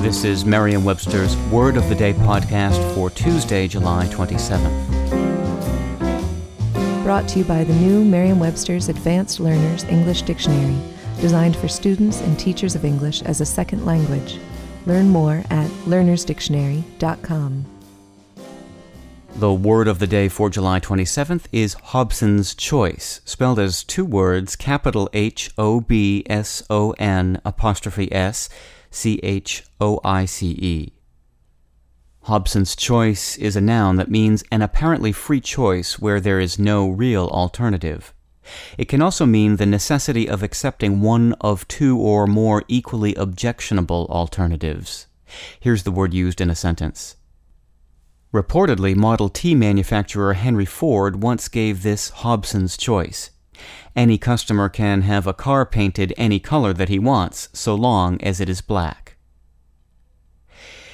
This is Merriam Webster's Word of the Day podcast for Tuesday, July 27th. Brought to you by the new Merriam Webster's Advanced Learners English Dictionary, designed for students and teachers of English as a second language. Learn more at learnersdictionary.com. The word of the day for July 27th is Hobson's Choice, spelled as two words, capital H O B S O N apostrophe S C H O I C E. Hobson's choice is a noun that means an apparently free choice where there is no real alternative. It can also mean the necessity of accepting one of two or more equally objectionable alternatives. Here's the word used in a sentence. Reportedly, Model T manufacturer Henry Ford once gave this Hobson's choice. Any customer can have a car painted any color that he wants, so long as it is black.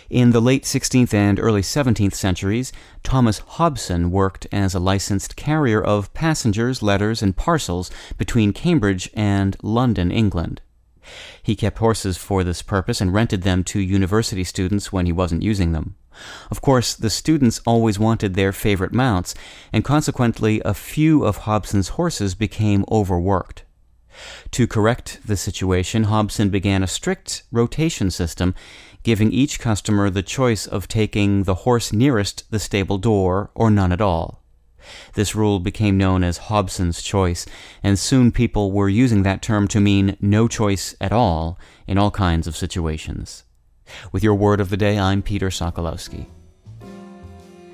In the late 16th and early 17th centuries, Thomas Hobson worked as a licensed carrier of passengers, letters, and parcels between Cambridge and London, England. He kept horses for this purpose and rented them to university students when he wasn't using them. Of course, the students always wanted their favorite mounts, and consequently, a few of Hobson's horses became overworked. To correct the situation, Hobson began a strict rotation system, giving each customer the choice of taking the horse nearest the stable door or none at all. This rule became known as Hobson's choice, and soon people were using that term to mean no choice at all in all kinds of situations. With your word of the day, I'm Peter Sokolowski.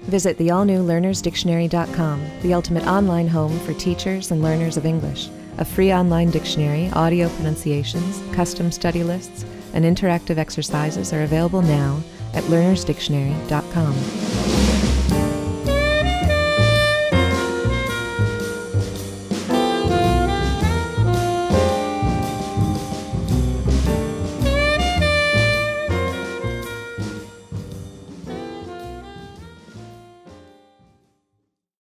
Visit the all new learnersdictionary.com, the ultimate online home for teachers and learners of English. A free online dictionary, audio pronunciations, custom study lists, and interactive exercises are available now at learnersdictionary.com.